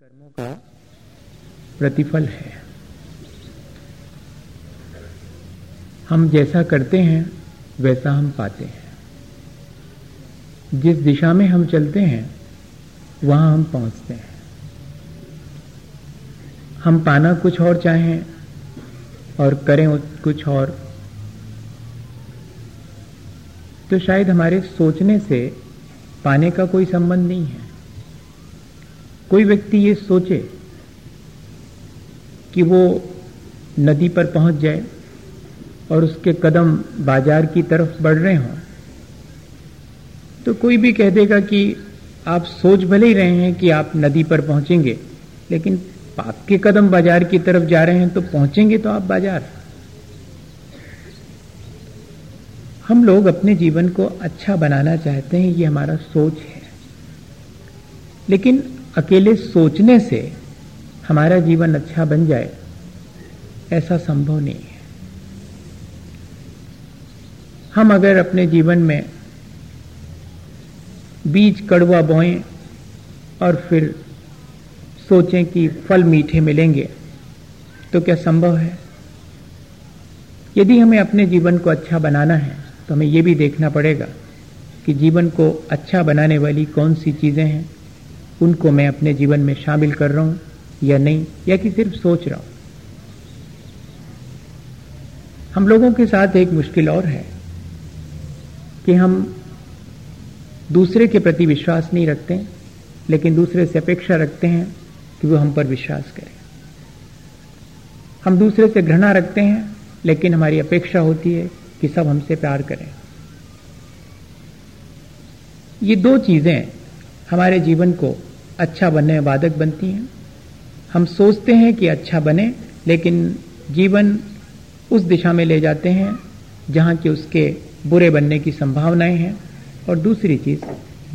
कर्मों का प्रतिफल है। हम जैसा करते हैं, वैसा हम पाते हैं। जिस दिशा में हम चलते हैं, वहाँ हम पहुँचते हैं। हम पाना कुछ और चाहें और करें कुछ और तो शायद हमारे सोचने से पाने का कोई संबंध नहीं है। कोई व्यक्ति ये सोचे कि वो नदी पर पहुँच जाए और उसके कदम बाज़ार की तरफ़ बढ़ रहे हों तो कोई भी कह देगा कि आप सोच भले ही रहे हैं कि आप नदी पर पहुँचेंगे, लेकिन आपके कदम बाज़ार की तरफ़ जा रहे हैं तो पहुँचेंगे तो आप बाज़ार। हम लोग अपने जीवन को अच्छा बनाना चाहते हैं, ये हमारा सोच है। लेकिन अकेले सोचने से हमारा जीवन अच्छा बन जाए, ऐसा संभव नहीं है। हम अगर अपने जीवन में बीज कड़वा बोएँ और फिर सोचें कि फल मीठे मिलेंगे तो क्या संभव है? यदि हमें अपने जीवन को अच्छा बनाना है तो हमें यह भी देखना पड़ेगा कि जीवन को अच्छा बनाने वाली कौन सी चीज़ें हैं। उनको मैं अपने जीवन में शामिल कर रहा हूँ या नहीं, या कि सिर्फ़ सोच रहा हूँ। हम लोगों के साथ एक मुश्किल और है कि हम दूसरे के प्रति विश्वास नहीं रखते, लेकिन दूसरे से अपेक्षा रखते हैं कि वो हम पर विश्वास करें। हम दूसरे से घृणा रखते हैं, लेकिन हमारी अपेक्षा होती है कि सब हमसे प्यार करें। ये दो चीज़ें हमारे जीवन को अच्छा बनने बाधक बनती हैं। हम सोचते हैं कि अच्छा बने, लेकिन जीवन उस दिशा में ले जाते हैं, जहाँ कि उसके बुरे बनने की संभावनाएँ हैं। और दूसरी चीज़,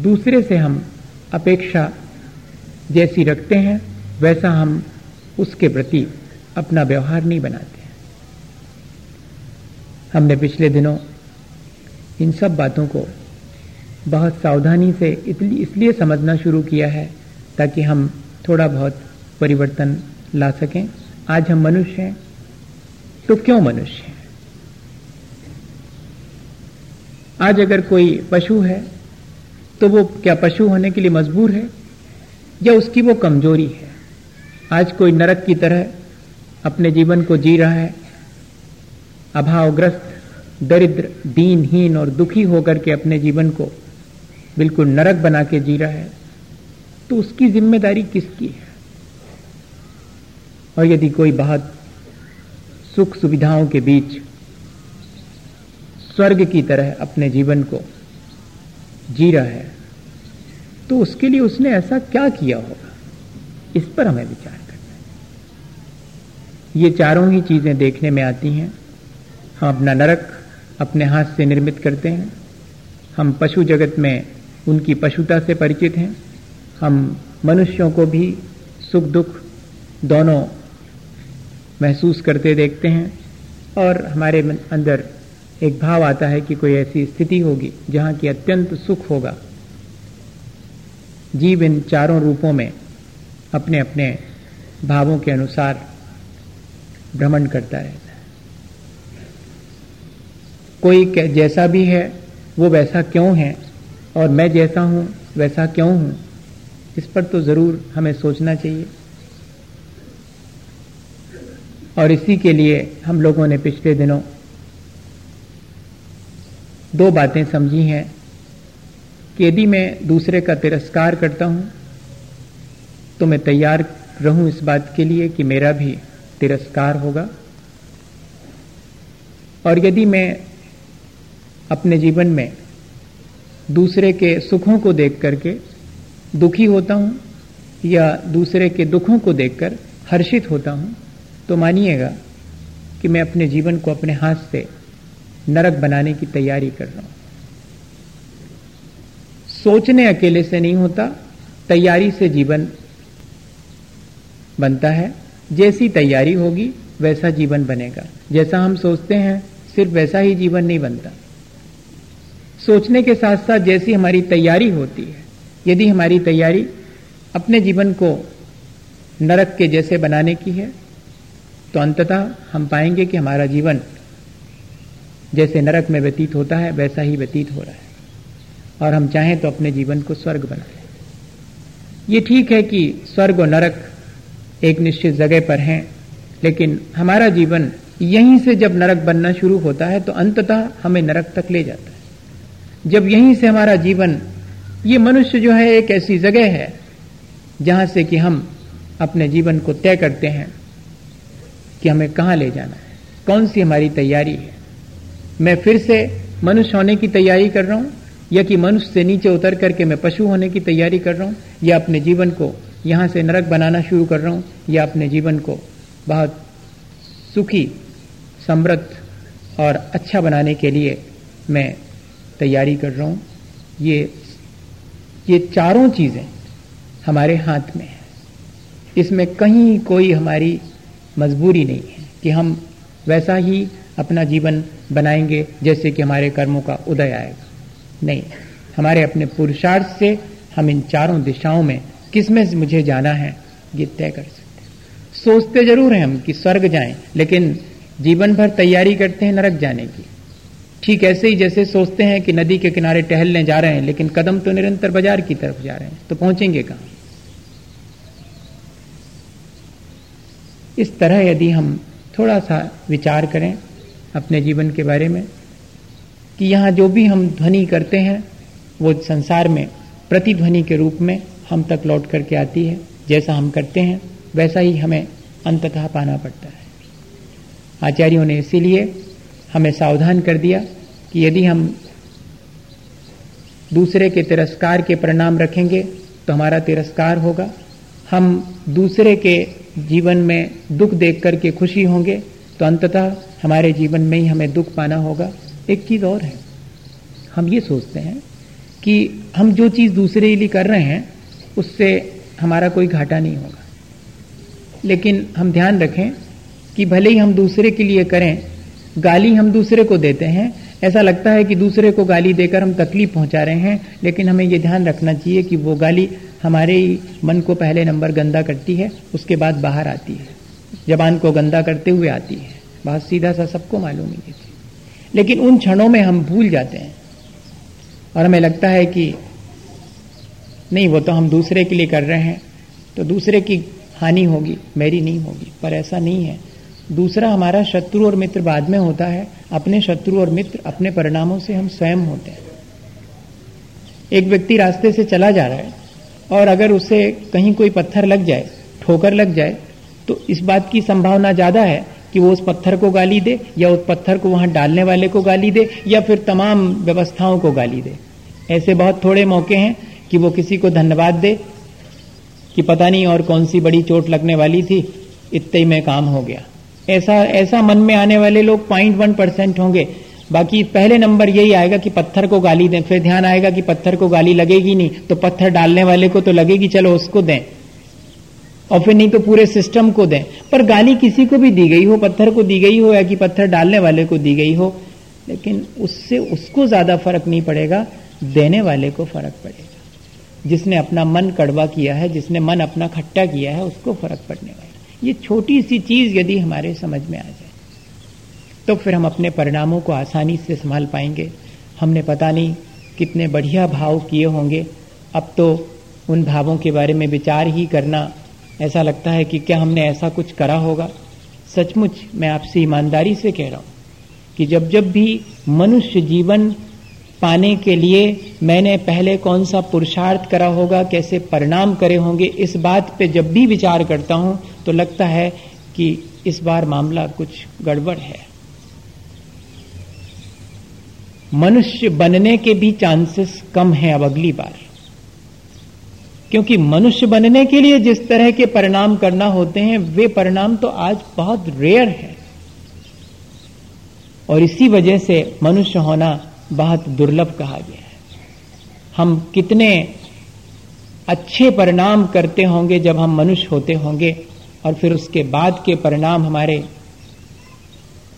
दूसरे से हम अपेक्षा जैसी रखते हैं, वैसा हम उसके प्रति अपना व्यवहार नहीं बनाते हैं। हमने पिछले दिनों इन सब बातों को बहुत सावधानी से इसलिए समझना शुरू किया है ताकि हम थोड़ा बहुत परिवर्तन ला सकें। आज हम मनुष्य हैं तो क्यों मनुष्य हैं? आज अगर कोई पशु है तो वो क्या पशु होने के लिए मजबूर है, या उसकी वो कमज़ोरी है? आज कोई नरक की तरह अपने जीवन को जी रहा है, अभावग्रस्त, दरिद्र, दीनहीन और दुखी होकर के अपने जीवन को बिल्कुल नरक बना के जी रहा है तो उसकी ज़िम्मेदारी किसकी है? और यदि कोई बहुत सुख सुविधाओं के बीच स्वर्ग की तरह अपने जीवन को जी रहा है तो उसके लिए उसने ऐसा क्या किया होगा? इस पर हमें विचार करना है। ये चारों ही चीज़ें देखने में आती हैं। हम अपना नरक अपने हाथ से निर्मित करते हैं। हम पशु जगत में उनकी पशुता से परिचित हैं। हम मनुष्यों को भी सुख दुख दोनों महसूस करते देखते हैं और हमारे अंदर एक भाव आता है कि कोई ऐसी स्थिति होगी जहाँ की अत्यंत सुख होगा। जीव इन चारों रूपों में अपने अपने भावों के अनुसार भ्रमण करता रहता है। कोई जैसा भी है, वो वैसा क्यों है? और मैं जैसा हूँ, वैसा क्यों हूँ? इस पर तो ज़रूर हमें सोचना चाहिए। और इसी के लिए हम लोगों ने पिछले दिनों दो बातें समझी हैं कि यदि मैं दूसरे का तिरस्कार करता हूँ तो मैं तैयार रहूँ इस बात के लिए कि मेरा भी तिरस्कार होगा। और यदि मैं अपने जीवन में दूसरे के सुखों को देख करके दुखी होता हूँ या दूसरे के दुखों को देखकर हर्षित होता हूँ तो मानिएगा कि मैं अपने जीवन को अपने हाथ से नरक बनाने की तैयारी कर रहा हूँ। सोचने अकेले से नहीं होता, तैयारी से जीवन बनता है। जैसी तैयारी होगी, वैसा जीवन बनेगा। जैसा हम सोचते हैं, सिर्फ़ वैसा ही जीवन नहीं बनता। सोचने के साथ साथ जैसी हमारी तैयारी होती है यदि हमारी तैयारी अपने जीवन को नरक के जैसे बनाने की है तो अंततः हम पाएँगे कि हमारा जीवन जैसे नरक में व्यतीत होता है, वैसा ही व्यतीत हो रहा है। और हम चाहें तो अपने जीवन को स्वर्ग बनाए। ये ठीक है कि स्वर्ग और नरक एक निश्चित जगह पर हैं, लेकिन हमारा जीवन यहीं से जब नरक बनना शुरू होता है तो अंततः हमें नरक तक ले जाता है। जब यहीं से हमारा जीवन ये मनुष्य जो है, एक ऐसी जगह है, जहाँ से कि हम अपने जीवन को तय करते हैं कि हमें कहाँ ले जाना है। कौन सी हमारी तैयारी है? मैं फिर से मनुष्य होने की तैयारी कर रहा हूँ, या कि मनुष्य से नीचे उतर करके मैं पशु होने की तैयारी कर रहा हूँ, या अपने जीवन को यहाँ से नरक बनाना शुरू कर रहा हूँ, या अपने जीवन को बहुत सुखी, समृद्ध और अच्छा बनाने के लिए मैं तैयारी कर रहा हूँ? ये ये चारों चीज़ें हमारे हाथ में है। इसमें कहीं कोई हमारी मजबूरी नहीं है कि हम वैसा ही अपना जीवन बनाएँगे जैसे कि हमारे कर्मों का उदय आएगा। नहीं, हमारे अपने पुरुषार्थ से हम इन चारों दिशाओं में किसमें मुझे जाना है ये तय कर सकते हैं। सोचते ज़रूर हैं हम कि स्वर्ग जाएँ, लेकिन जीवन भर तैयारी करते हैं नरक जाने की। ठीक ऐसे ही जैसे सोचते हैं कि नदी के किनारे टहलने जा रहे हैं, लेकिन कदम तो निरंतर बाज़ार की तरफ़ जा रहे हैं। तो पहुँचेंगे कहाँ? इस तरह यदि हम थोड़ा सा विचार करें अपने जीवन के बारे में, कि यहाँ जो भी हम ध्वनि करते हैं, वो संसार में, प्रतिध्वनि के रूप में हम तक लौट करके आती है। जैसा हम करते हैं, वैसा ही हमें अंततः पाना पड़ता है। आचार्यों ने इसीलिए हमें सावधान कर दिया कि यदि हम दूसरे के तिरस्कार के परिणाम रखेंगे तो हमारा तिरस्कार होगा। हम दूसरे के जीवन में दुख देख करके खुशी होंगे तो अंततः हमारे जीवन में ही हमें दुख पाना होगा। एक चीज़ और है, हम ये सोचते हैं कि हम जो चीज़ दूसरे के लिए कर रहे हैं, उससे हमारा कोई घाटा नहीं होगा। लेकिन हम ध्यान रखें कि भले ही हम दूसरे के लिए करें गाली हम दूसरे को देते हैं। ऐसा लगता है कि दूसरे को गाली देकर हम तकलीफ़ पहुँचा रहे हैं, लेकिन हमें यह ध्यान रखना चाहिए कि वो गाली हमारे ही मन को पहले नंबर गंदा करती है, उसके बाद बाहर आती है। जबान को गंदा करते हुए आती है। बहुत सीधा सा सबको मालूम ही है लेकिन उन क्षणों में हम भूल जाते हैं। और हमें लगता है कि नहीं, वो तो हम दूसरे के लिए कर रहे हैं तो दूसरे की हानि होगी, मेरी नहीं होगी, पर ऐसा नहीं है। दूसरा हमारा शत्रु और मित्र बाद में होता है। अपने शत्रु और मित्र अपने परिणामों से हम स्वयं होते हैं। एक व्यक्ति रास्ते से चला जा रहा है और अगर उसे कहीं कोई पत्थर लग जाए, ठोकर लग जाए तो इस बात की संभावना ज़्यादा है कि वो उस पत्थर को गाली दे या उस पत्थर को वहाँ डालने वाले को गाली दे या फिर तमाम व्यवस्थाओं को गाली दे। ऐसे बहुत थोड़े मौके हैं कि वो किसी को धन्यवाद दे कि पता नहीं और कौन सी बड़ी चोट लगने वाली थी, इतने ही में काम हो गया। ऐसा ऐसा मन में आने वाले लोग पॉइंट वन परसेंट होंगे। बाकी पहले नंबर यही आएगा कि पत्थर को गाली दें, फिर ध्यान आएगा कि पत्थर को गाली लगेगी नहीं तो पत्थर डालने वाले को तो लगेगी, चलो उसको दें। और फिर नहीं तो पूरे सिस्टम को दें। पर गाली किसी को भी दी गई हो, पत्थर को दी गई हो या कि पत्थर डालने वाले को दी गई हो, लेकिन उससे उसको ज़्यादा फ़र्क नहीं पड़ेगा, देने वाले को फ़र्क पड़ेगा। जिसने अपना मन कड़वा किया है, जिसने मन अपना खट्टा किया है, उसको फ़र्क पड़ने वाला ये छोटी सी चीज़ यदि हमारे समझ में आ जाए तो फिर हम अपने परिणामों को आसानी से संभाल पाएँगे। हमने पता नहीं कितने बढ़िया भाव किए होंगे। अब तो उन भावों के बारे में विचार ही करना, ऐसा लगता है कि क्या हमने ऐसा कुछ करा होगा। सचमुच मैं आपसे ईमानदारी से कह रहा हूँ कि जब जब भी मनुष्य जीवन पाने के लिए मैंने पहले कौन सा पुरुषार्थ करा होगा, कैसे परिणाम करे होंगे, इस बात पे जब भी विचार करता हूँ तो लगता है कि इस बार मामला कुछ गड़बड़ है। मनुष्य बनने के भी चांसेस कम है अब अगली बार। क्योंकि मनुष्य बनने के लिए जिस तरह के परिणाम करना होते हैं, वे परिणाम तो आज बहुत रेयर है। और इसी वजह से मनुष्य होना बहुत दुर्लभ कहा गया है। हम कितने अच्छे परिणाम करते होंगे जब हम मनुष्य होते होंगे और फिर उसके बाद के परिणाम हमारे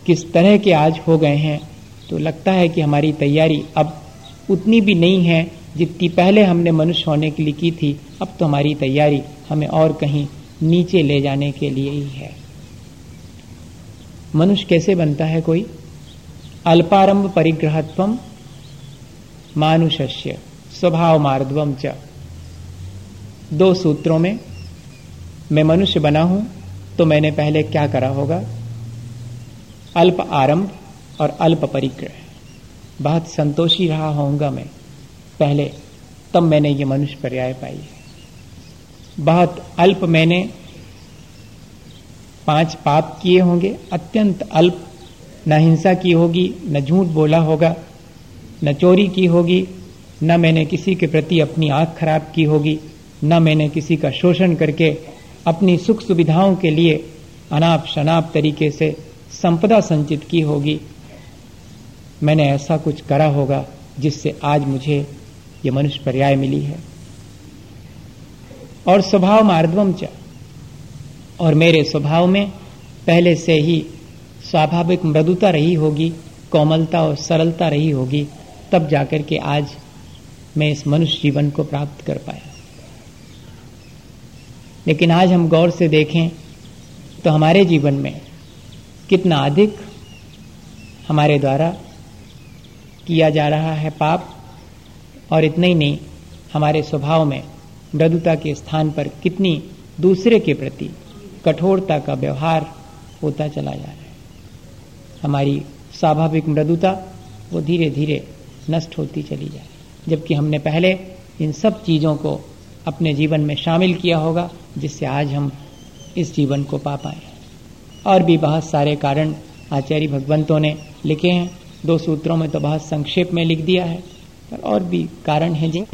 किस तरह के आज हो गए हैं तो लगता है कि हमारी तैयारी अब उतनी भी नहीं है जितनी पहले हमने मनुष्य होने के लिए की थी। अब तो हमारी तैयारी हमें और कहीं नीचे ले जाने के लिए ही है। मनुष्य कैसे बनता है कोई? अल्पारंभ परिग्रहत्व मानुष्य स्वभाव मार्दवम च। दो सूत्रों में, मैं मनुष्य बना हूँ तो मैंने पहले क्या करा होगा? अल्प आरंभ और अल्प परिग्रह। बहुत संतोषी रहा होऊँगा मैं। पहले तब मैंने ये मनुष्य पर्याय पाई है। बहुत अल्प मैंने पाँच पाप किए होंगे, अत्यंत अल्प न हिंसा की होगी, न झूठ बोला होगा, न चोरी की होगी, न मैंने किसी के प्रति अपनी आँख खराब की होगी, न मैंने किसी का शोषण करके अपनी सुख सुविधाओं के लिए अनाप शनाप तरीके से संपदा संचित की होगी। मैंने ऐसा कुछ करा होगा जिससे आज मुझे ये मनुष्य पर्याय मिली है। और स्वभाव मार्दवम च और मेरे स्वभाव में पहले से ही स्वाभाविक मृदुता रही होगी, कोमलता और सरलता रही होगी, तब जाकर के आज मैं इस मनुष्य जीवन को प्राप्त कर पाया। लेकिन आज हम गौर से देखें तो हमारे जीवन में कितना अधिक हमारे द्वारा किया जा रहा है पाप, और इतना ही नहीं, हमारे स्वभाव में मृदुता के स्थान पर कितनी दूसरे के प्रति कठोरता का व्यवहार होता चला जा रहा है। हमारी स्वाभाविक मृदुता, वो धीरे धीरे नष्ट होती चली जाए। जबकि हमने पहले इन सब चीज़ों को अपने जीवन में शामिल किया होगा, जिससे आज हम इस जीवन को पा पाए। और भी बहुत सारे कारण आचार्य भगवंतों ने लिखे हैं। दो सूत्रों में तो बहुत संक्षेप में लिख दिया है, पर और भी कारण है जी।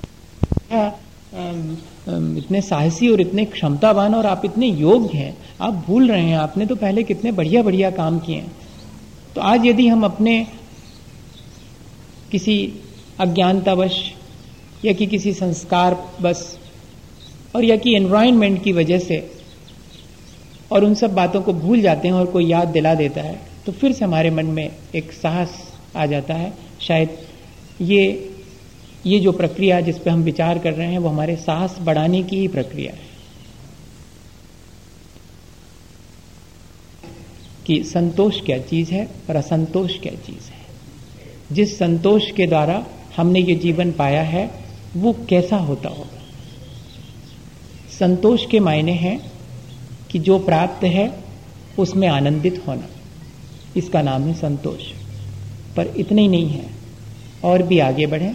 इतने साहसी और इतने क्षमतावान और आप इतने योग्य हैं, आप भूल रहे हैं, आपने तो पहले कितने बढ़िया बढ़िया काम किए हैं। तो आज यदि हम अपने किसी अज्ञानतावश, या कि किसी संस्कार बस और या कि एनवायरमेंट की वजह से, और उन सब बातों को भूल जाते हैं और कोई याद दिला देता है तो फिर से हमारे मन में एक साहस आ जाता है। शायद ये ये जो प्रक्रिया जिस पे हम विचार कर रहे हैं, वो हमारे साहस बढ़ाने की ही प्रक्रिया है। कि संतोष क्या चीज़ है और असंतोष क्या चीज़ है। जिस संतोष के द्वारा हमने ये जीवन पाया है, वो कैसा होता होगा? संतोष के मायने हैं कि जो प्राप्त है, उसमें आनंदित होना। इसका नाम है संतोष। पर इतने ही नहीं है। और भी आगे बढ़े।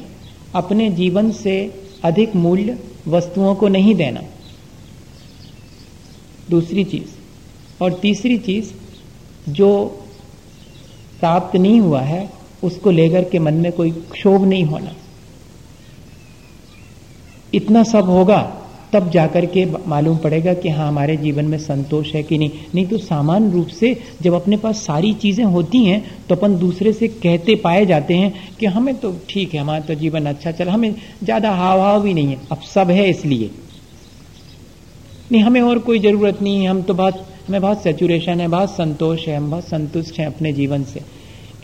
अपने जीवन से अधिक मूल्य वस्तुओं को नहीं देना। दूसरी चीज़। और तीसरी चीज़ जो प्राप्त नहीं हुआ है, उसको लेकर के मन में कोई क्षोभ नहीं होना। इतना सब होगा, तब जाकर के मालूम पड़ेगा कि हाँ हमारे जीवन में संतोष है कि नहीं। नहीं तो सामान्य रूप से जब अपने पास सारी चीज़ें होती हैं तो अपन दूसरे से कहते पाए जाते हैं कि हमें तो ठीक है, हमारा तो जीवन अच्छा चला, हमें ज़्यादा हाव हाव भी नहीं है। अब सब है इसलिए। नहीं, हमें और कोई ज़रूरत नहीं, हम तो बहुत, हमें बहुत सेचुरेशन है, बहुत संतोष है, हम बहुत संतुष्ट हैं अपने जीवन से।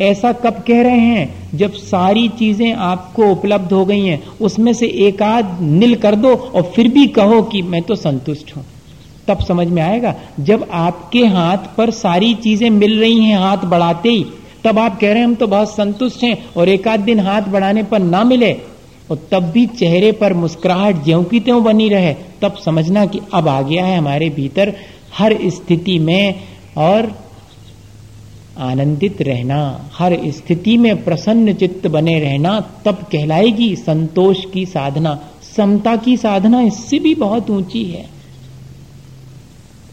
ऐसा कब कह रहे हैं? जब सारी चीज़ें आपको उपलब्ध हो गई हैं, उसमें से एक आध नील कर दो और फिर भी कहो कि मैं तो संतुष्ट हूँ। तब समझ में आएगा, जब आपके हाथ पर सारी चीज़ें मिल रही हैं, हाथ बढ़ाते ही, तब आप कह रहे हैं, हम तो बहुत संतुष्ट हैं और एक आध दिन हाथ बढ़ाने पर ना मिले और तब भी चेहरे पर मुस्कुराहट ज्यों की त्यों बनी रहे, तब समझना कि अब आ गया है हमारे भीतर हर स्थिति में और आनंदित रहना, हर स्थिति में प्रसन्न चित्त बने रहना, तब कहलाएगी संतोष की साधना। समता की साधना इससे भी बहुत ऊँची है।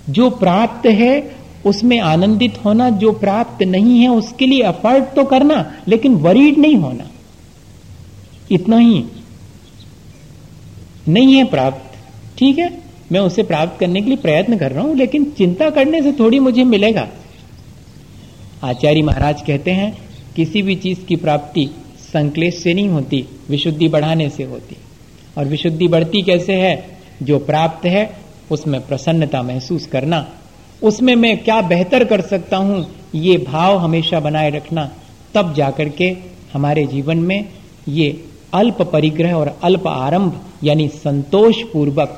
जो प्राप्त है, उसमें आनंदित होना, जो प्राप्त नहीं है, उसके लिए अफर्ट तो करना, लेकिन वरीड नहीं होना। इतना ही। नहीं है प्राप्त। ठीक है? मैं उसे प्राप्त करने के लिए प्रयत्न कर रहा हूँ, लेकिन चिंता करने से थोड़ी मुझे मिलेगा। आचार्य महाराज कहते हैं, किसी भी चीज़ की प्राप्ति संकलेश से नहीं होती, विशुद्धि बढ़ाने से होती। और विशुद्धि बढ़ती कैसे है? जो प्राप्त है, उसमें प्रसन्नता महसूस करना। उसमें मैं क्या बेहतर कर सकता हूँ? ये भाव हमेशा बनाए रखना। तब जाकर के हमारे जीवन में ये अल्प परिग्रह और अल्प आरंभ, यानी संतोष पूर्वक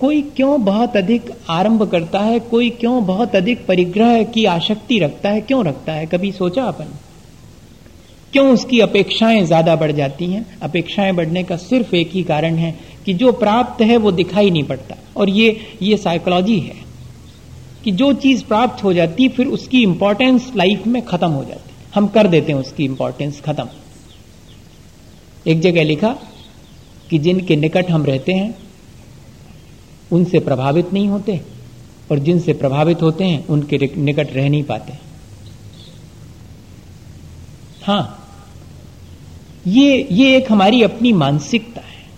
कोई क्यों बहुत अधिक आरंभ करता है? कोई क्यों बहुत अधिक परिग्रह की आसक्ति रखता है? क्यों रखता है? कभी सोचा अपन क्यों उसकी अपेक्षाएँ ज़्यादा बढ़ जाती हैं? अपेक्षाएँ बढ़ने का सिर्फ़ एक ही कारण है कि जो प्राप्त है वो दिखाई नहीं पड़ता। और ये ये साइकोलॉजी है कि जो चीज़ प्राप्त हो जाती, फिर उसकी इंपॉर्टेंस लाइफ में खत्म हो जाती। हम कर देते हैं उसकी इंपॉर्टेंस खत्म। एक जगह लिखा कि जिनके निकट हम रहते हैं, उनसे प्रभावित नहीं होते और जिनसे प्रभावित होते हैं, उनके निकट रह नहीं पाते। हाँ, ये ये एक हमारी अपनी मानसिकता है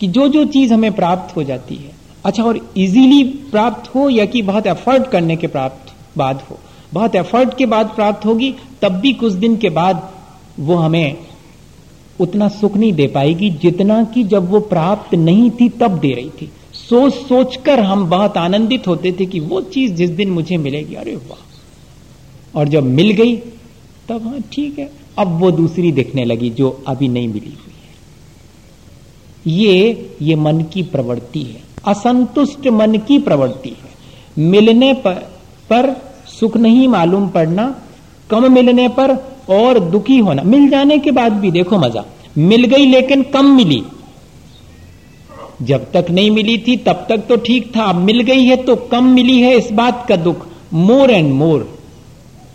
कि जो जो चीज़ हमें प्राप्त हो जाती है। अच्छा और इजीली प्राप्त हो या कि बहुत एफर्ट करने के प्राप्त बाद हो? बहुत एफर्ट के बाद प्राप्त होगी, तब भी कुछ दिन के बाद वो हमें उतना सुख नहीं दे पाएगी जितना कि जब वो प्राप्त नहीं थी तब दे रही थी। सोच सोचकर हम बहुत आनंदित होते थे कि वो चीज़ जिस दिन मुझे मिलेगी अरे वाह। और जब मिल गई तब हाँ ठीक है। अब वो दूसरी देखने लगी जो अभी नहीं मिली हुई है। ये ये मन की प्रवृत्ति है। असंतुष्ट मन की प्रवृत्ति है। मिलने पर, पर सुख नहीं मालूम पड़ना कम मिलने पर और दुखी होना। मिल जाने के बाद भी देखो मज़ा। मिल गई लेकिन कम मिली। जब तक नहीं मिली थी, तब तक तो ठीक था। अब मिल गई है तो कम मिली है इस बात का दुख। मोर एंड मोर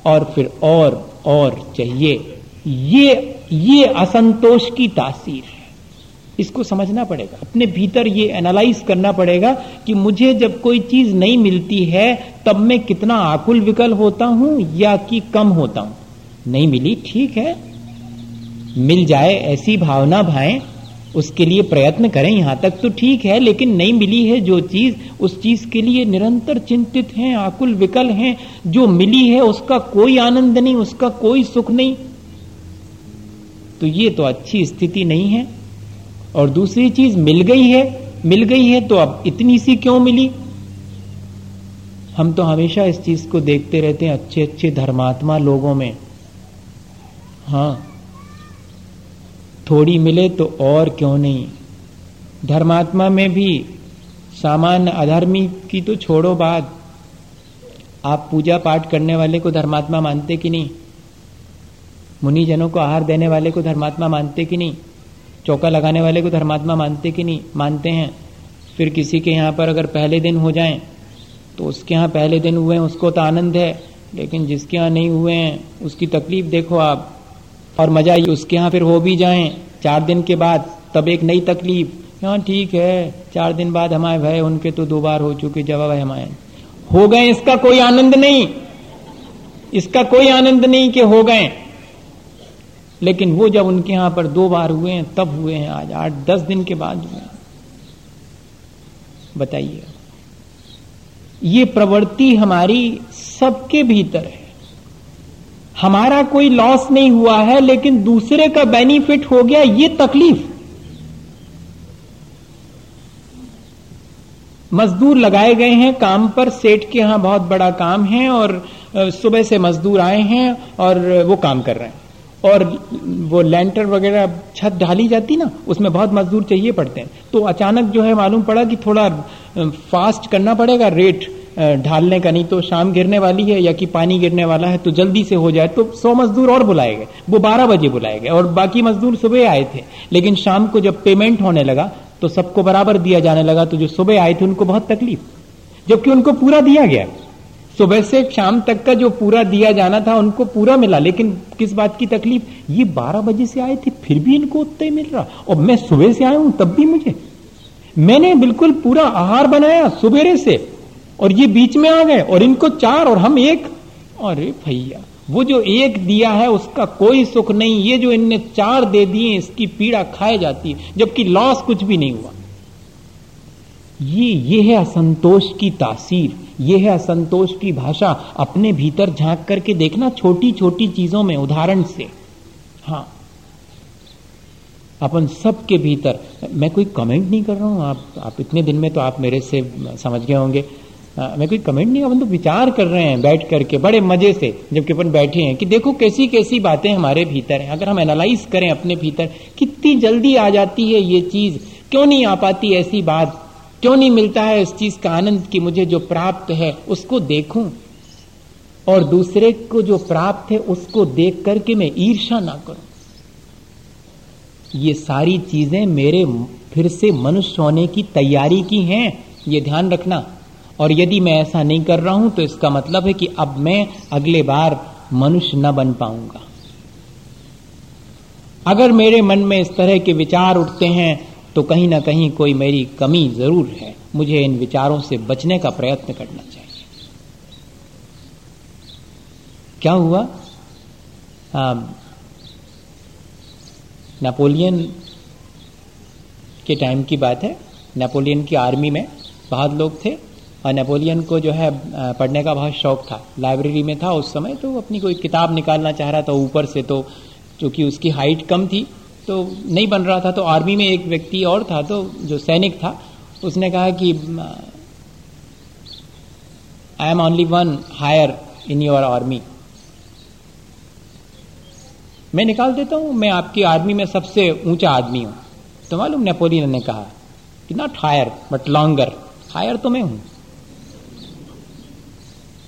और फिर और और चाहिए। ये ये असंतोष की तासीर है। इसको समझना पड़ेगा। अपने भीतर ये एनालाइज करना पड़ेगा कि मुझे जब कोई चीज़ नहीं मिलती है, तब मैं कितना आकुल विकल होता हूँ या कि कम होता हूँ। नहीं मिली, ठीक है। मिल जाए, ऐसी भावना भाएँ, उसके लिए प्रयत्न करें, यहाँ तक तो ठीक है, लेकिन नहीं मिली है जो चीज़, उस चीज़ के लिए निरंतर चिंतित हैं, आकुल विकल हैं, जो मिली है, उसका कोई आनंद नहीं, उसका कोई सुख नहीं। तो ये तो अच्छी स्थिति नहीं है। और दूसरी चीज़, मिल गई है, मिल गई है तो अब इतनी सी क्यों मिली? हम तो हमेशा इस चीज़ को देखते रहते हैं अच्छे अच्छे धर्मात्मा लोगों में। हाँ। थोड़ी मिले तो और क्यों नहीं? धर्मात्मा में भी सामान्य अधर्मी की तो छोड़ो बात। आप पूजा पाठ करने वाले को धर्मात्मा मानते कि नहीं? मुनिजनों को आहार देने वाले को धर्मात्मा मानते कि नहीं? चौका लगाने वाले को धर्मात्मा मानते कि नहीं? मानते हैं। फिर किसी के यहाँ पर अगर पहले दिन हो जाएँ तो उसके यहाँ पहले दिन हुए हैं, उसको तो आनंद है, लेकिन जिसके यहाँ नहीं हुए हैं, उसकी तकलीफ़ देखो आप। और मज़ा उसके यहाँ फिर हो भी जाए। चार दिन के बाद, तब एक नई तकलीफ़। हाँ ठीक है, चार दिन बाद हमारे भय, उनके तो दो बार हो चुके, जवाब है हमारे हो गए, इसका कोई आनंद नहीं। इसका कोई आनंद नहीं कि हो गए। लेकिन वो जब उनके यहाँ पर दो बार हुए हैं, तब हुए हैं आज। आठ, दस दिन के बाद हुए बताइए। ये प्रवृत्ति हमारी सबके भीतर है। हमारा कोई लॉस नहीं हुआ है, लेकिन दूसरे का बेनिफिट हो गया, ये तकलीफ़। मजदूर लगाए गए हैं, काम पर सेठ के यहाँ बहुत बड़ा काम है, और सुबह से मजदूर आए हैं, और वो काम कर रहे हैं। और वो लैंटर वगैरह छत ढाली जाती ना, उसमें बहुत मजदूर चाहिए पड़ते हैं। तो अचानक जो है मालूम पड़ा कि थोड़ा फास्ट करना पड़ेगा रेट ढालने का नहीं तो शाम गिरने वाली है या कि पानी गिरने वाला है तो जल्दी से हो जाए तो सौ मजदूर और बुलाए गए। वो बारह बजे बुलाए गए और बाकी मजदूर सुबह आए थे। लेकिन शाम को जब पेमेंट होने लगा तो सबको बराबर दिया जाने लगा तो जो सुबह आए थे, उनको बहुत तकलीफ़। जबकि उनको पूरा दिया गया। सुबह से शाम तक का जो पूरा दिया जाना था, उनको पूरा मिला। लेकिन किस बात की तकलीफ़? ये बारह बजे से आए थे, फिर भी इनको उतना ही मिल रहा। और मैं सुबह से आया हूँ, तब भी मुझे। मैंने बिल्कुल पूरा आहार बनाया सुबेरे से। और ये बीच में आ गए, और इनको चार और हम एक। अरे भैया, वो जो एक दिया है, उसका कोई सुख नहीं। ये जो इनने चार दे दिए, इसकी पीड़ा खाए जाती है, जबकि लॉस कुछ भी नहीं हुआ। ये ये है असंतोष की तासीर, ये है असंतोष की भाषा। अपने भीतर झाँक करके देखना छोटी छोटी चीज़ों में, उदाहरण से। हाँ। अपन सबके भीतर, मैं कोई कमेंट नहीं कर रहा हूँ, आप आप इतने दिन में तो आप मेरे से समझ गए होंगे। आ, मैं कोई कमेंट नहीं अपन तो विचार कर रहे हैं बैठ करके बड़े मज़े से जबकि अपन बैठे हैं कि देखो कैसी कैसी बातें हमारे भीतर हैं। अगर हम एनालाइज करें अपने भीतर कितनी जल्दी आ जाती है ये चीज़ क्यों नहीं आ पाती ऐसी बात? क्यों नहीं मिलता है इस चीज़ का आनंद कि मुझे जो प्राप्त है उसको देखूँ? और दूसरे को जो प्राप्त है उसको देख करके मैं ईर्षा ना करूँ। ये सारी चीज़ें मेरे फिर से मनुष्य होने की तैयारी की हैं ये ध्यान रखना। और यदि मैं ऐसा नहीं कर रहा हूँ तो इसका मतलब है कि अब मैं अगले बार मनुष्य न बन पाऊँगा। अगर मेरे मन में इस तरह के विचार उठते हैं तो कहीं ना कहीं कोई मेरी कमी ज़रूर है। मुझे इन विचारों से बचने का प्रयत्न करना चाहिए। क्या हुआ? नेपोलियन के टाइम की बात है। नेपोलियन की आर्मी में बहुत लोग थे। और नेपोलियन को जो है पढ़ने का बहुत शौक था। लाइब्रेरी में था उस समय तो अपनी कोई किताब निकालना चाह रहा था ऊपर से तो क्योंकि उसकी हाइट कम थी तो नहीं बन रहा था तो आर्मी में एक व्यक्ति और था तो जो सैनिक था, उसने कहा कि I am only one higher in your army मैं निकाल देता हूँ, मैं आपकी आर्मी में सबसे ऊँचा आदमी हूँ। तो मालूम, नेपोलियन ने कहा कि not higher but longer higher तो मैं हूँ।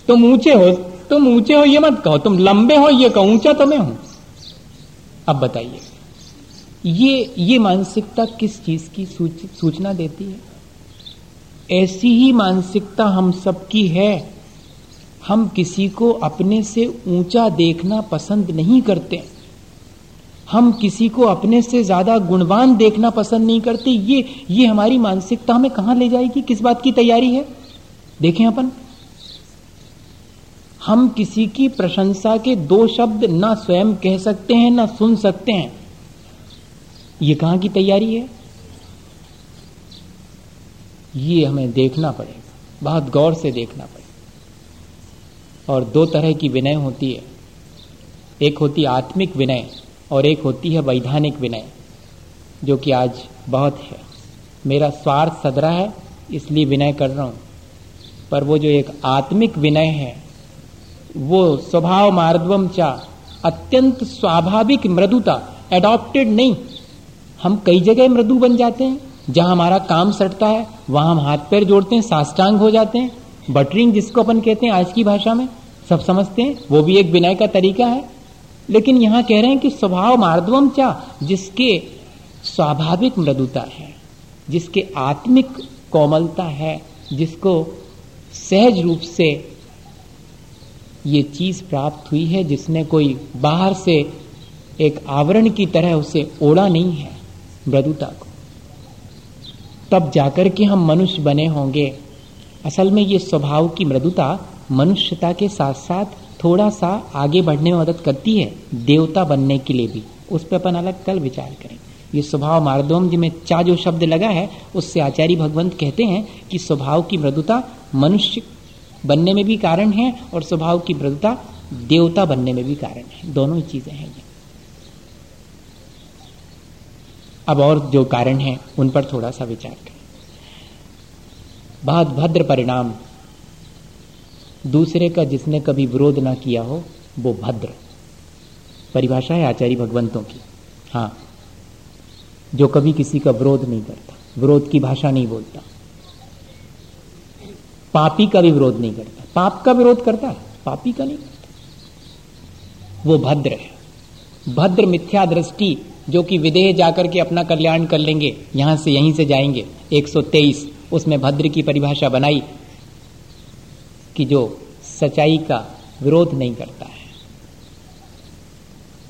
तुम ऊँचे हो तुम ऊँचे हो ये मत कहो तुम लंबे हो ये कहो ऊँचा तो मैं हूँ। अब बताइए ये ये मानसिकता किस चीज़ की सूच, सूचना देती है? ऐसी ही मानसिकता हम सबकी है। हम किसी को अपने से ऊँचा देखना पसंद नहीं करते। हम किसी को अपने से ज़्यादा गुणवान देखना पसंद नहीं करते। ये ये हमारी मानसिकता हमें कहाँ ले जाएगी? किस बात की तैयारी है? देखें अपन हम किसी की प्रशंसा के दो शब्द ना स्वयं कह सकते हैं, ना सुन सकते हैं। ये कहाँ की तैयारी है? ये हमें देखना पड़ेगा, बहुत गौर से देखना पड़ेगा। और दो तरह की विनय होती है। एक होती आत्मिक विनय और एक होती है वैधानिक विनय, जो कि आज बहुत है। मेरा स्वार्थ सदरा है, इसलिए विनय कर रहा हूँ। पर वो जो एक आत्मिक विनय है वो स्वभाव मार्दवम चा अत्यंत स्वाभाविक मृदुता एडॉप्टेड नहीं। हम कई जगह मृदु बन जाते हैं। जहाँ हमारा काम सटता है, वहाँ हम हाथ पैर जोड़ते हैं, साष्टांग हो जाते हैं। बटरिंग जिसको अपन कहते हैं आज की भाषा में, सब समझते हैं, वो भी एक विनय का तरीका है। लेकिन यहाँ कह रहे हैं कि स्वभाव मार्दवम चा जिसके स्वाभाविक मृदुता है, जिसके आत्मिक कोमलता है, जिसको सहज रूप से ये चीज़ प्राप्त हुई है जिसने कोई बाहर से एक आवरण की तरह उसे ओढ़ा नहीं है, मृदुता को। तब जाकर के हम मनुष्य बने होंगे। असल में ये स्वभाव की मृदुता मनुष्यता के साथ साथ थोड़ा सा आगे बढ़ने में मदद करती है, देवता बनने के लिए भी। उस पर अपन अलग कल विचार करें। ये स्वभाव मारदोम में चा जो शब्द लगा है, उससे आचार्य भगवंत कहते हैं कि स्वभाव की मृदुता मनुष्य बनने में भी कारण है और स्वभाव की मृदुता देवता बनने में भी कारण है। दोनों ही चीज़ें हैं ये। अब और जो कारण है, उन पर थोड़ा सा विचार करें। बहुत भद्र परिणाम। दूसरे का जिसने कभी विरोध ना किया हो, वो भद्र। परिभाषा है आचार्य भगवंतों की। हाँ जो कभी किसी का विरोध नहीं करता। विरोध की भाषा नहीं बोलता। पापी का भी विरोध नहीं करता। पाप का विरोध करता है, पापी का नहीं करता। वो भद्र है। भद्र मिथ्या दृष्टि, जो कि विदेह जाकर के अपना कल्याण कर लेंगे, यहाँ से यहीं से जाएँगे। 123 उसमें भद्र की परिभाषा बनाई कि जो सच्चाई का विरोध नहीं करता है।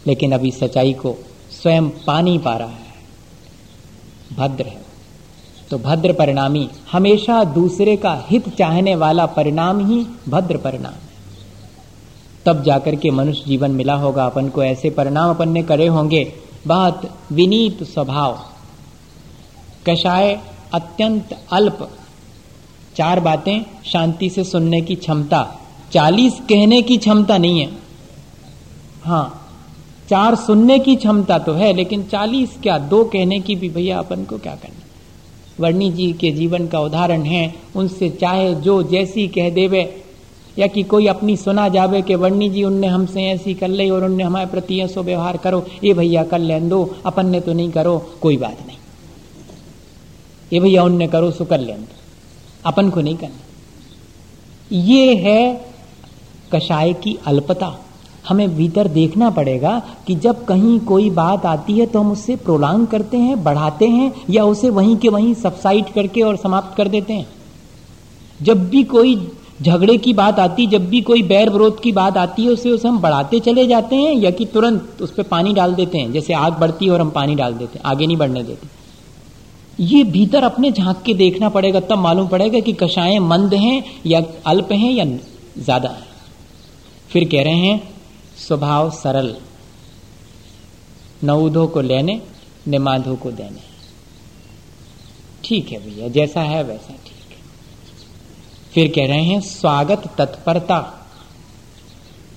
लेकिन अभी सच्चाई को स्वयं पा नहीं पा रहा है। भद्र है। तो भद्र परिणामी, हमेशा दूसरे का हित चाहने वाला परिणाम ही भद्र परिणाम। है तब जाकर के मनुष्य जीवन मिला होगा, अपन को ऐसे परिणाम अपन ने करे होंगे। बहुत विनीत स्वभाव। कषाय अत्यंत अल्प। चार बातें शांति से सुनने की क्षमता। चालीस कहने की क्षमता नहीं है। हाँ चार सुनने की क्षमता तो है, लेकिन चालीस क्या? दो कहने की भी, भैया, अपन को क्या करना? वर्णी जी के जीवन का उदाहरण है, उनसे चाहे जो जैसी कह देवे, या कि कोई अपनी सुना जावे कि वर्णी जी, उनने हमसे ऐसी कर ली और उनने हमारे प्रति ऐसो व्यवहार करो ये भैया, कर लें दो, अपन ने तो नहीं करो, कोई बात नहीं। ये भैया, उनने करो सो कर लेन दो, अपन को नहीं करना। ये है कषाय की अल्पता। हमें भीतर देखना पड़ेगा कि जब कहीं कोई बात आती है तो हम उससे प्रोलांग करते हैं, बढ़ाते हैं या उसे वहीं के वहीं सबसाइड करके और समाप्त कर देते हैं। जब भी कोई झगड़े की बात आती, जब भी कोई बैर विरोध की बात आती है, उसे उसे हम बढ़ाते चले जाते हैं या कि तुरंत उस पर पानी डाल देते हैं, जैसे आग बढ़ती है और हम पानी डाल देते हैं, आगे नहीं बढ़ने देते। ये भीतर अपने झाँक के देखना पड़ेगा, तब मालूम पड़ेगा कि कषाएँ मंद हैं या अल्प हैं या ज़्यादा है। फिर कह रहे हैं स्वभाव सरल। नवुधो को लेने निमाधो को देने। ठीक है भैया, जैसा है वैसा ठीक है। फिर कह रहे हैं, स्वागत तत्परता।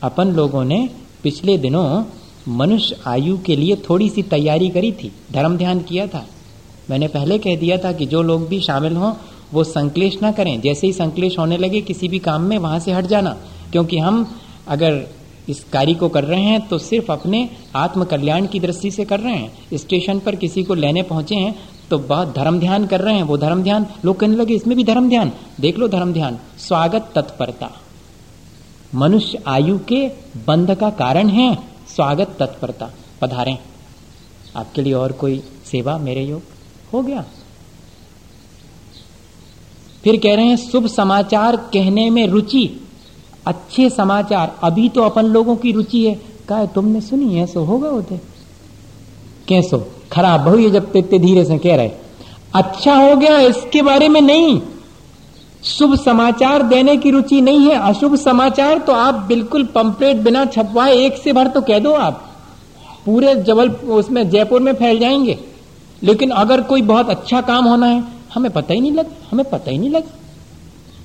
अपन लोगों ने पिछले दिनों मनुष्य आयु के लिए थोड़ी सी तैयारी करी थी, धर्म ध्यान किया था। मैंने पहले कह दिया था कि जो लोग भी शामिल हों, वो संकलेश ना करें। जैसे ही संकलेश होने लगे, किसी भी काम में वहाँ से हट जाना। क्योंकि हम अगर इस कार्य को कर रहे हैं तो सिर्फ़ अपने आत्म कल्याण की दृष्टि से कर रहे हैं। स्टेशन पर किसी को लेने पहुँचे हैं तो बहुत धर्म ध्यान कर रहे हैं, वो धर्म ध्यान। लोग कहने लगे, इसमें भी धर्म ध्यान। देख लो धर्म ध्यान। स्वागत तत्परता। मनुष्य आयु के बंध का कारण है स्वागत तत्परता। पधारें। आपके लिए और कोई सेवा मेरे योग? हो गया। फिर कह रहे हैं, शुभ समाचार कहने में रुचि। अच्छे समाचार। अभी तो अपन लोगों की रुचि है। कहा, तुमने सुनी है सो होगा होते? कैसो खराब बहु ये जब इतने धीरे से कह रहे अच्छा हो गया, इसके बारे में नहीं। शुभ समाचार देने की रुचि नहीं है। अशुभ समाचार तो आप बिल्कुल पंपलेट बिना छपवाए एक से भर तो कह दो आप। पूरे जबल उसमें जयपुर में फैल जाएँगे। लेकिन अगर कोई बहुत अच्छा काम होना है, हमें पता ही नहीं लगा हमें पता ही नहीं लगा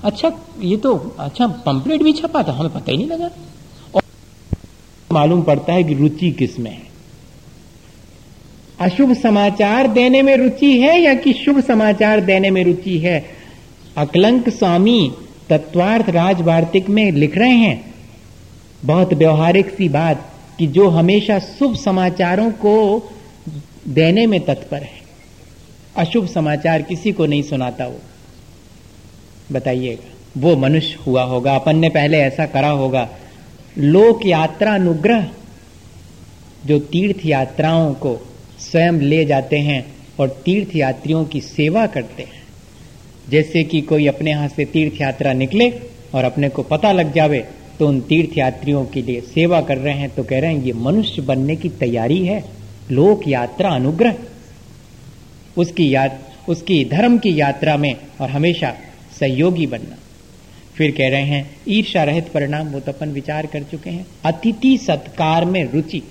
अच्छा ये तो अच्छा पंपलेट भी छपा था, हमें पता ही नहीं लगा। और मालूम पड़ता है कि रुचि किसमें है। अशुभ समाचार देने में रुचि है या कि शुभ समाचार देने में रुचि है? अकलंक स्वामी तत्वार्थ राज वार्तिक में लिख रहे हैं, बहुत व्यवहारिक सी बात कि जो हमेशा शुभ समाचारों को देने में तत्पर है। अशुभ समाचार किसी को नहीं सुनाता वो। बताइएगा। वो मनुष्य हुआ होगा, अपन ने पहले ऐसा करा होगा। लोक यात्रा अनुग्रह जो तीर्थ यात्राओं को स्वयं ले जाते हैं और तीर्थ यात्रियों की सेवा करते हैं। जैसे कि कोई अपने यहाँ से तीर्थ यात्रा निकले और अपने को पता लग जावे तो उन तीर्थ यात्रियों के लिए सेवा कर रहे हैं तो कह रहे हैं, ये मनुष्य बनने की तैयारी है। लोक यात्रा अनुग्रह। उसकी याद उसकी धर्म की यात्रा में और हमेशा सहयोगी बनना। फिर कह रहे हैं ईर्षा रहित परिणाम वो तो अपन विचार कर चुके हैं। अतिथि सत्कार में रुचि।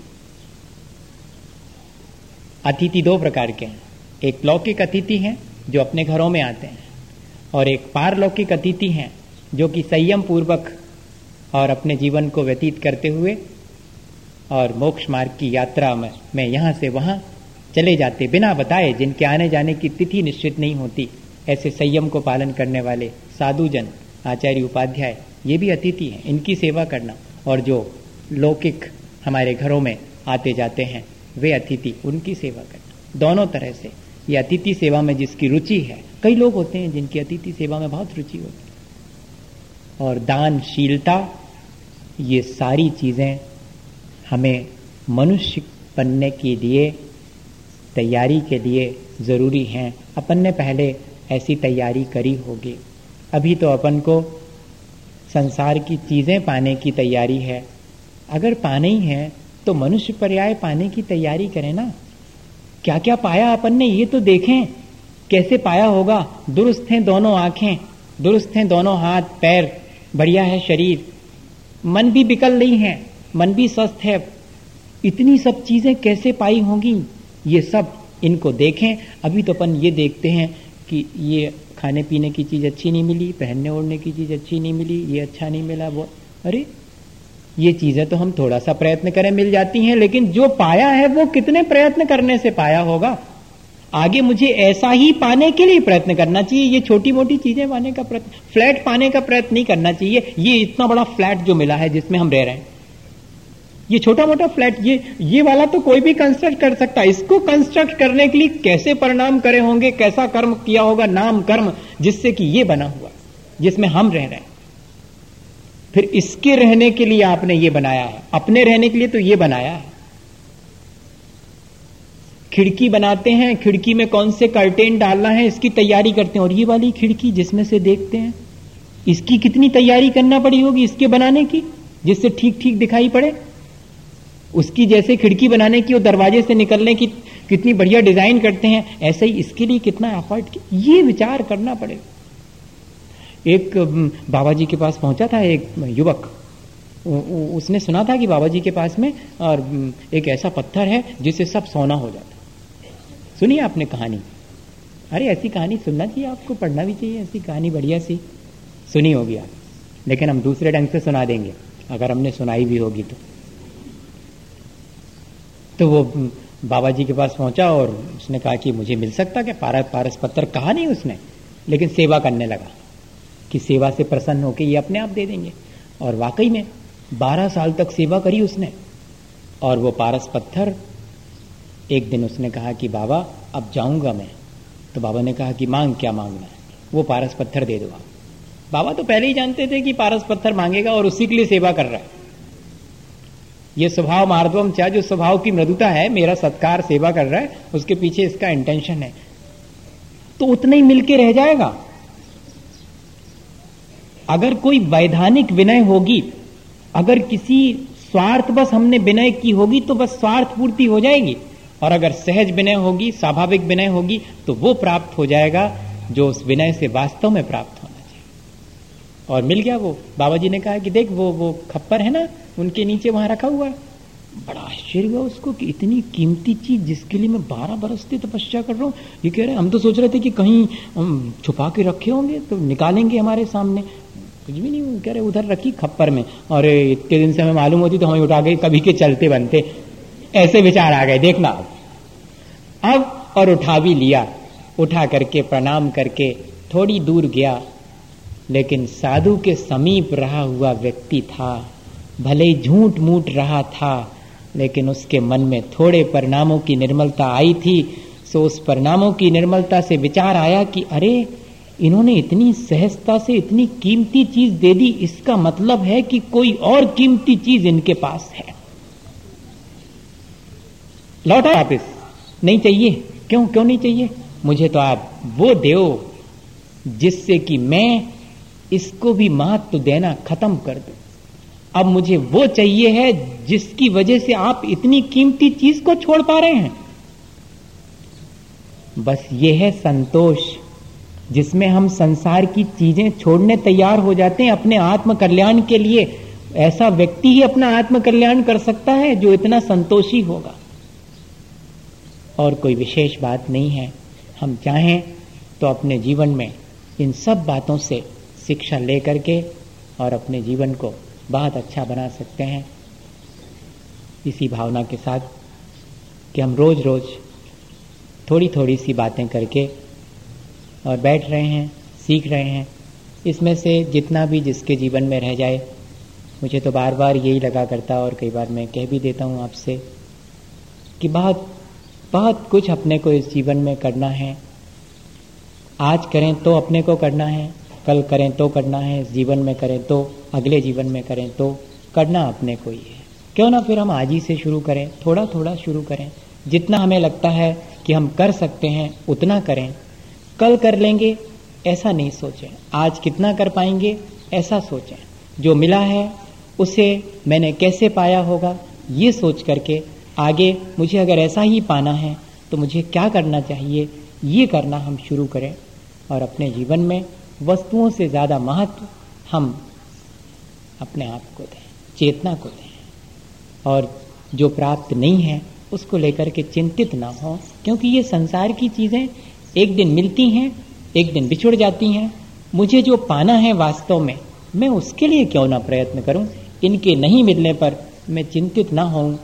अतिथि दो प्रकार के हैं। एक लौकिक अतिथि हैं जो अपने घरों में आते हैं और एक पारलौकिक अतिथि हैं जो कि संयम पूर्वक और अपने जीवन को व्यतीत करते हुए और मोक्ष मार्ग की यात्रा में, यहाँ से वहाँ चले जाते बिना बताए जिनके आने जाने की तिथि निश्चित नहीं होती। ऐसे संयम को पालन करने वाले साधुजन, आचार्य उपाध्याय, ये भी अतिथि हैं। इनकी सेवा करना और जो लौकिक हमारे घरों में आते जाते हैं, वे अतिथि, उनकी सेवा करना। दोनों तरह से ये अतिथि सेवा में जिसकी रुचि है, कई लोग होते हैं जिनकी अतिथि सेवा में बहुत रुचि होती है। और दानशीलता, ये सारी चीज़ें हमें मनुष्य बनने के लिए, तैयारी के लिए ज़रूरी हैं। अपन ने पहले ऐसी तैयारी करी होगी। अभी तो अपन को संसार की चीज़ें पाने की तैयारी है। अगर पाने ही है तो मनुष्य पर्याय पाने की तैयारी करें ना। क्या क्या पाया अपन ने, ये तो देखें। कैसे पाया होगा? दुरुस्त हैं दोनों आँखें, दुरुस्त हैं दोनों हाथ, पैर, बढ़िया है शरीर। मन भी बिकल नहीं है, मन भी स्वस्थ है। इतनी सब चीज़ें कैसे पाई होंगी? ये सब इनको देखें। अभी तो अपन ये देखते हैं कि ये खाने पीने की चीज़ अच्छी नहीं मिली, पहनने ओढ़ने की चीज़ अच्छी नहीं मिली, ये अच्छा नहीं मिला, वो। अरे, ये चीज़ें तो हम थोड़ा सा प्रयत्न करें, मिल जाती हैं, लेकिन जो पाया है वो कितने प्रयत्न करने से पाया होगा? आगे मुझे ऐसा ही पाने के लिए प्रयत्न करना चाहिए, ये छोटी मोटी चीज़ें पाने का प्रयत्न, फ्लैट पाने का प्रयत्न नहीं करना चाहिए। ये इतना बड़ा फ्लैट जो मिला है जिसमें हम रह रहे हैं। ये छोटा मोटा फ्लैट, ये ये वाला तो कोई भी कंस्ट्रक्ट कर सकता है। इसको कंस्ट्रक्ट करने के लिए कैसे परिणाम करे होंगे, कैसा कर्म किया होगा, नाम कर्म, जिससे कि ये बना हुआ, जिसमें हम रह रहे हैं। फिर इसके रहने के लिए आपने ये बनाया है। अपने रहने के लिए तो ये बनाया है। खिड़की बनाते हैं, खिड़की में कौन से कर्टेन डालना है, इसकी तैयारी करते हैं। और ये वाली खिड़की जिसमें से देखते हैं, इसकी कितनी तैयारी करना पड़ी होगी इसके बनाने की, जिससे ठीक ठीक दिखाई पड़े। उसकी जैसे खिड़की बनाने की और दरवाजे से निकलने की कितनी बढ़िया डिज़ाइन करते हैं, ऐसे ही इसके लिए कितना एफर्ट ये विचार करना पड़ेगा एक बाबा जी के पास पहुँचा था एक युवक। उसने सुना था कि बाबा जी के पास में, और एक ऐसा पत्थर है जिससे सब सोना हो जाता सुनिए आपने कहानी? अरे, ऐसी कहानी सुनना चाहिए आपको, पढ़ना भी चाहिए, ऐसी कहानी बढ़िया सी। सुनी होगी आप, लेकिन हम दूसरे ढंग से सुना देंगे। अगर हमने सुनाई भी होगी तो। तो वो बाबा जी के पास पहुँचा और उसने कहा कि मुझे मिल सकता क्या? पारस पारस पत्थर कहा नहीं उसने। लेकिन सेवा करने लगा कि सेवा से प्रसन्न होकर ये अपने आप दे देंगे। और वाकई में बारह साल तक सेवा करी उसने। और वो पारस पत्थर एक दिन उसने कहा कि बाबा, अब जाऊँगा मैं। तो बाबा ने कहा कि मांग, क्या मांगना है? वो पारस पत्थर दे दो बाबा तो पहले ही जानते थे कि पारस पत्थर मांगेगा और उसी के लिए सेवा कर रहा है। ये स्वभाव मार्दवम चाह जो स्वभाव की मृदुता है, मेरा सत्कार, सेवा कर रहा है, उसके पीछे इसका इंटेंशन है। तो उतना ही मिलके रह जाएगा। अगर कोई वैधानिक विनय होगी, अगर किसी स्वार्थ बस हमने विनय की होगी तो बस स्वार्थ पूर्ति हो जाएगी। और अगर सहज विनय होगी, स्वाभाविक विनय होगी तो वो प्राप्त हो जाएगा, जो उस विनय से वास्तव में प्राप्त चाहिए और मिल गया वो। बाबा जी ने कहा कि देख, वो वो खप्पर है ना, उनके नीचे वहाँ रखा हुआ है। बड़ा आश्चर्य हुआ उसको कि इतनी कीमती चीज़ जिसके लिए मैं बारह बरस से तपस्या कर रहा हूँ। ये कह रहे हम तो सोच रहे थे कि कहीं छुपा के रखे होंगे तो निकालेंगे हमारे सामने। कुछ भी नहीं कह रहे, उधर रखी खप्पर में। और इतने दिन से हमें मालूम होती तो हमें उठा के कभी के चलते बनते। ऐसे विचार आ गए, देखना अब। अब और उठा भी लिया। उठा करके, प्रणाम करके, थोड़ी दूर गया। लेकिन साधु के समीप रहा हुआ व्यक्ति था, भले ही झूठ मूठ रहा था, लेकिन उसके मन में थोड़े परिणामों की निर्मलता आई थी। सो उस परिणामों की निर्मलता से विचार आया कि, अरे, इन्होंने इतनी सहजता से इतनी कीमती चीज़ दे दी, इसका मतलब है कि कोई और कीमती चीज़ इनके पास है। लौटा वापिस। नहीं चाहिए। क्यों? क्यों नहीं चाहिए? मुझे तो आप वो दो जिससे कि मैं इसको भी महत्व देना खत्म कर दो। अब मुझे वो चाहिए है जिसकी वजह से आप इतनी कीमती चीज़ को छोड़ पा रहे हैं। बस ये है संतोष, जिसमें हम संसार की चीज़ें छोड़ने तैयार हो जाते हैं अपने आत्म कल्याण के लिए। ऐसा व्यक्ति ही अपना आत्म कल्याण कर सकता है जो इतना संतोषी होगा। और कोई विशेष बात नहीं है। हम चाहें तो अपने जीवन में इन सब बातों से शिक्षा लेकर के और अपने जीवन को बहुत अच्छा बना सकते हैं। इसी भावना के साथ कि हम रोज रोज थोड़ी थोड़ी सी बातें करके और बैठ रहे हैं, सीख रहे हैं। इसमें से जितना भी जिसके जीवन में रह जाए, मुझे तो बार बार यही लगा करता और कई बार मैं कह भी देता हूँ आपसे कि बहुत बहुत कुछ अपने को इस जीवन में करना है। आज करें तो अपने को करना है। कल करें तो करना है, जीवन में करें तो अगले जीवन में करें तो करना अपने को ही है। क्यों ना फिर हम आज ही से शुरू करें थोड़ा थोड़ा शुरू करें। जितना हमें लगता है कि हम कर सकते हैं, उतना करें। कल कर लेंगे, ऐसा नहीं सोचें। आज कितना कर पाएँगे, ऐसा सोचें। जो मिला है, उसे मैंने कैसे पाया होगा, ये सोच करके आगे मुझे अगर ऐसा ही पाना है तो मुझे क्या करना चाहिए, ये करना हम शुरू करें और अपने जीवन में वस्तुओं से ज़्यादा महत्व हम अपने आप को दें, चेतना को दें। और जो प्राप्त नहीं है, उसको लेकर के चिंतित ना हो, क्योंकि ये संसार की चीज़ें एक दिन मिलती हैं, एक दिन बिछुड़ जाती हैं। मुझे जो पाना है वास्तव में, मैं उसके लिए क्यों ना प्रयत्न करूँ? इनके नहीं मिलने पर मैं चिंतित ना हूँ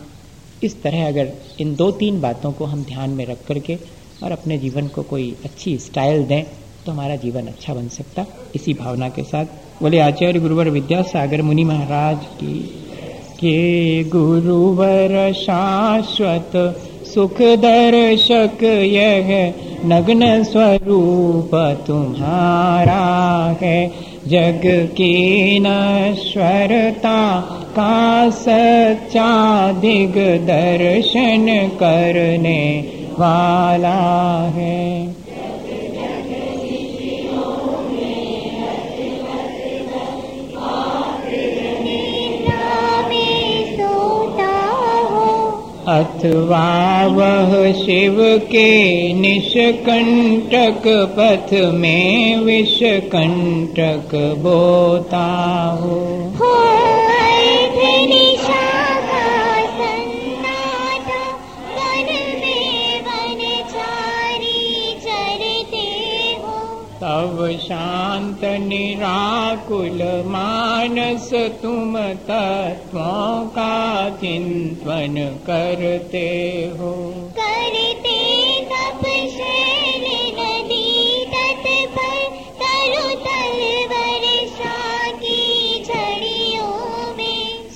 इस तरह अगर इन दो तीन बातों को हम ध्यान में रख करके और अपने जीवन को कोई अच्छी स्टाइल दें तो हमारा जीवन अच्छा बन सकता। इसी भावना के साथ बोले, आचार्य गुरुवर विद्यासागर मुनि महाराज की, के गुरुवर शाश्वत सुख दर्शक यह नग्न स्वरूप तुम्हारा है। जग की नश्वरता का सच्चा दिग दर्शन करने वाला है। अथवा वह शिव के निष्कंटक पथ में विषकंटक बोता हो, हो तव शांत निराकुल मानस तुम तत्वों का चिंतन करते हो। करते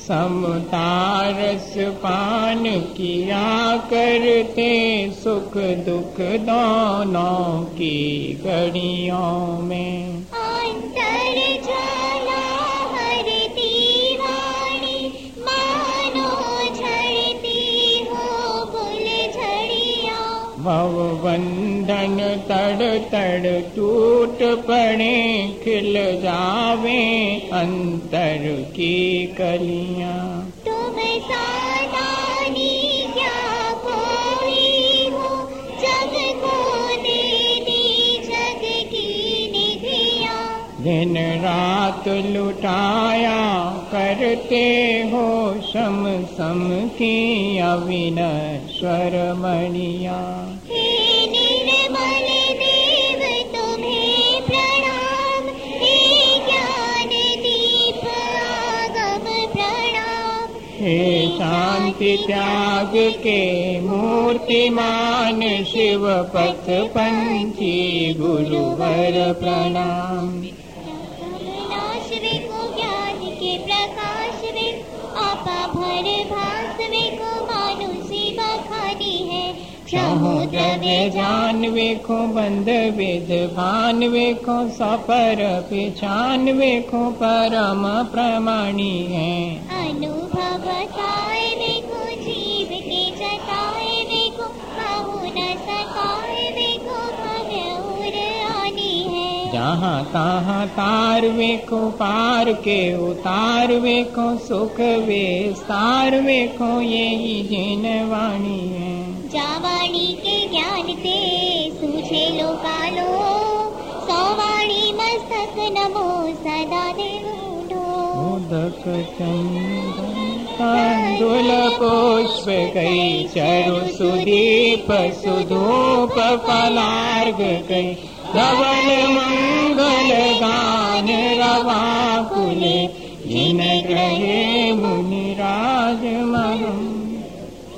समतारस पान किया करते सुख दुख दोनों की घड़ियों में वाणी मानो तड़ तड़ टूट पड़े खिल जावे अंतर की कलियाँ। तुम सादानी क्या कोई हो? जग को दे दी जग की निधिया। दिन रात लुटाया करते हो शम सम की अविनश्वर मणिया। शांति त्याग के मूर्तिमान शिव पथ पंची गुरुवर प्रणाम। है समुद्र जान वेखो बंद वेद भान वेखो सपर पिछान वेखो परम प्रमाणी है। अनुभव है जहाँ तहाँ तार वेखो पार के उतार वेखो सुख विस्तार वेखो यही जिन वाणी है। जावाणी के ज्ञान ते सूझे लो कालो सौवाणी मस्तक नमो सदा दे उदक चंदन तांदुल पुष्प गई चरु सुदीप सुधूप फलार्ग गई मंगल गान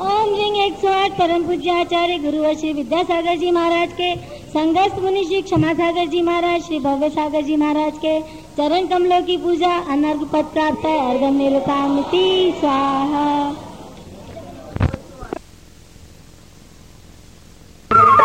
ओम रिंग एक सौ आठ परम पूज्य आचार्य गुरु श्री विद्यासागर जी महाराज के संगस्त मुनि श्री क्षमा सागर जी महाराज श्री भव्य सागर जी महाराज के चरण कमलों की पूजा अनर्घ पद प्राप्त है अर्घम निरुतामिति स्वाहा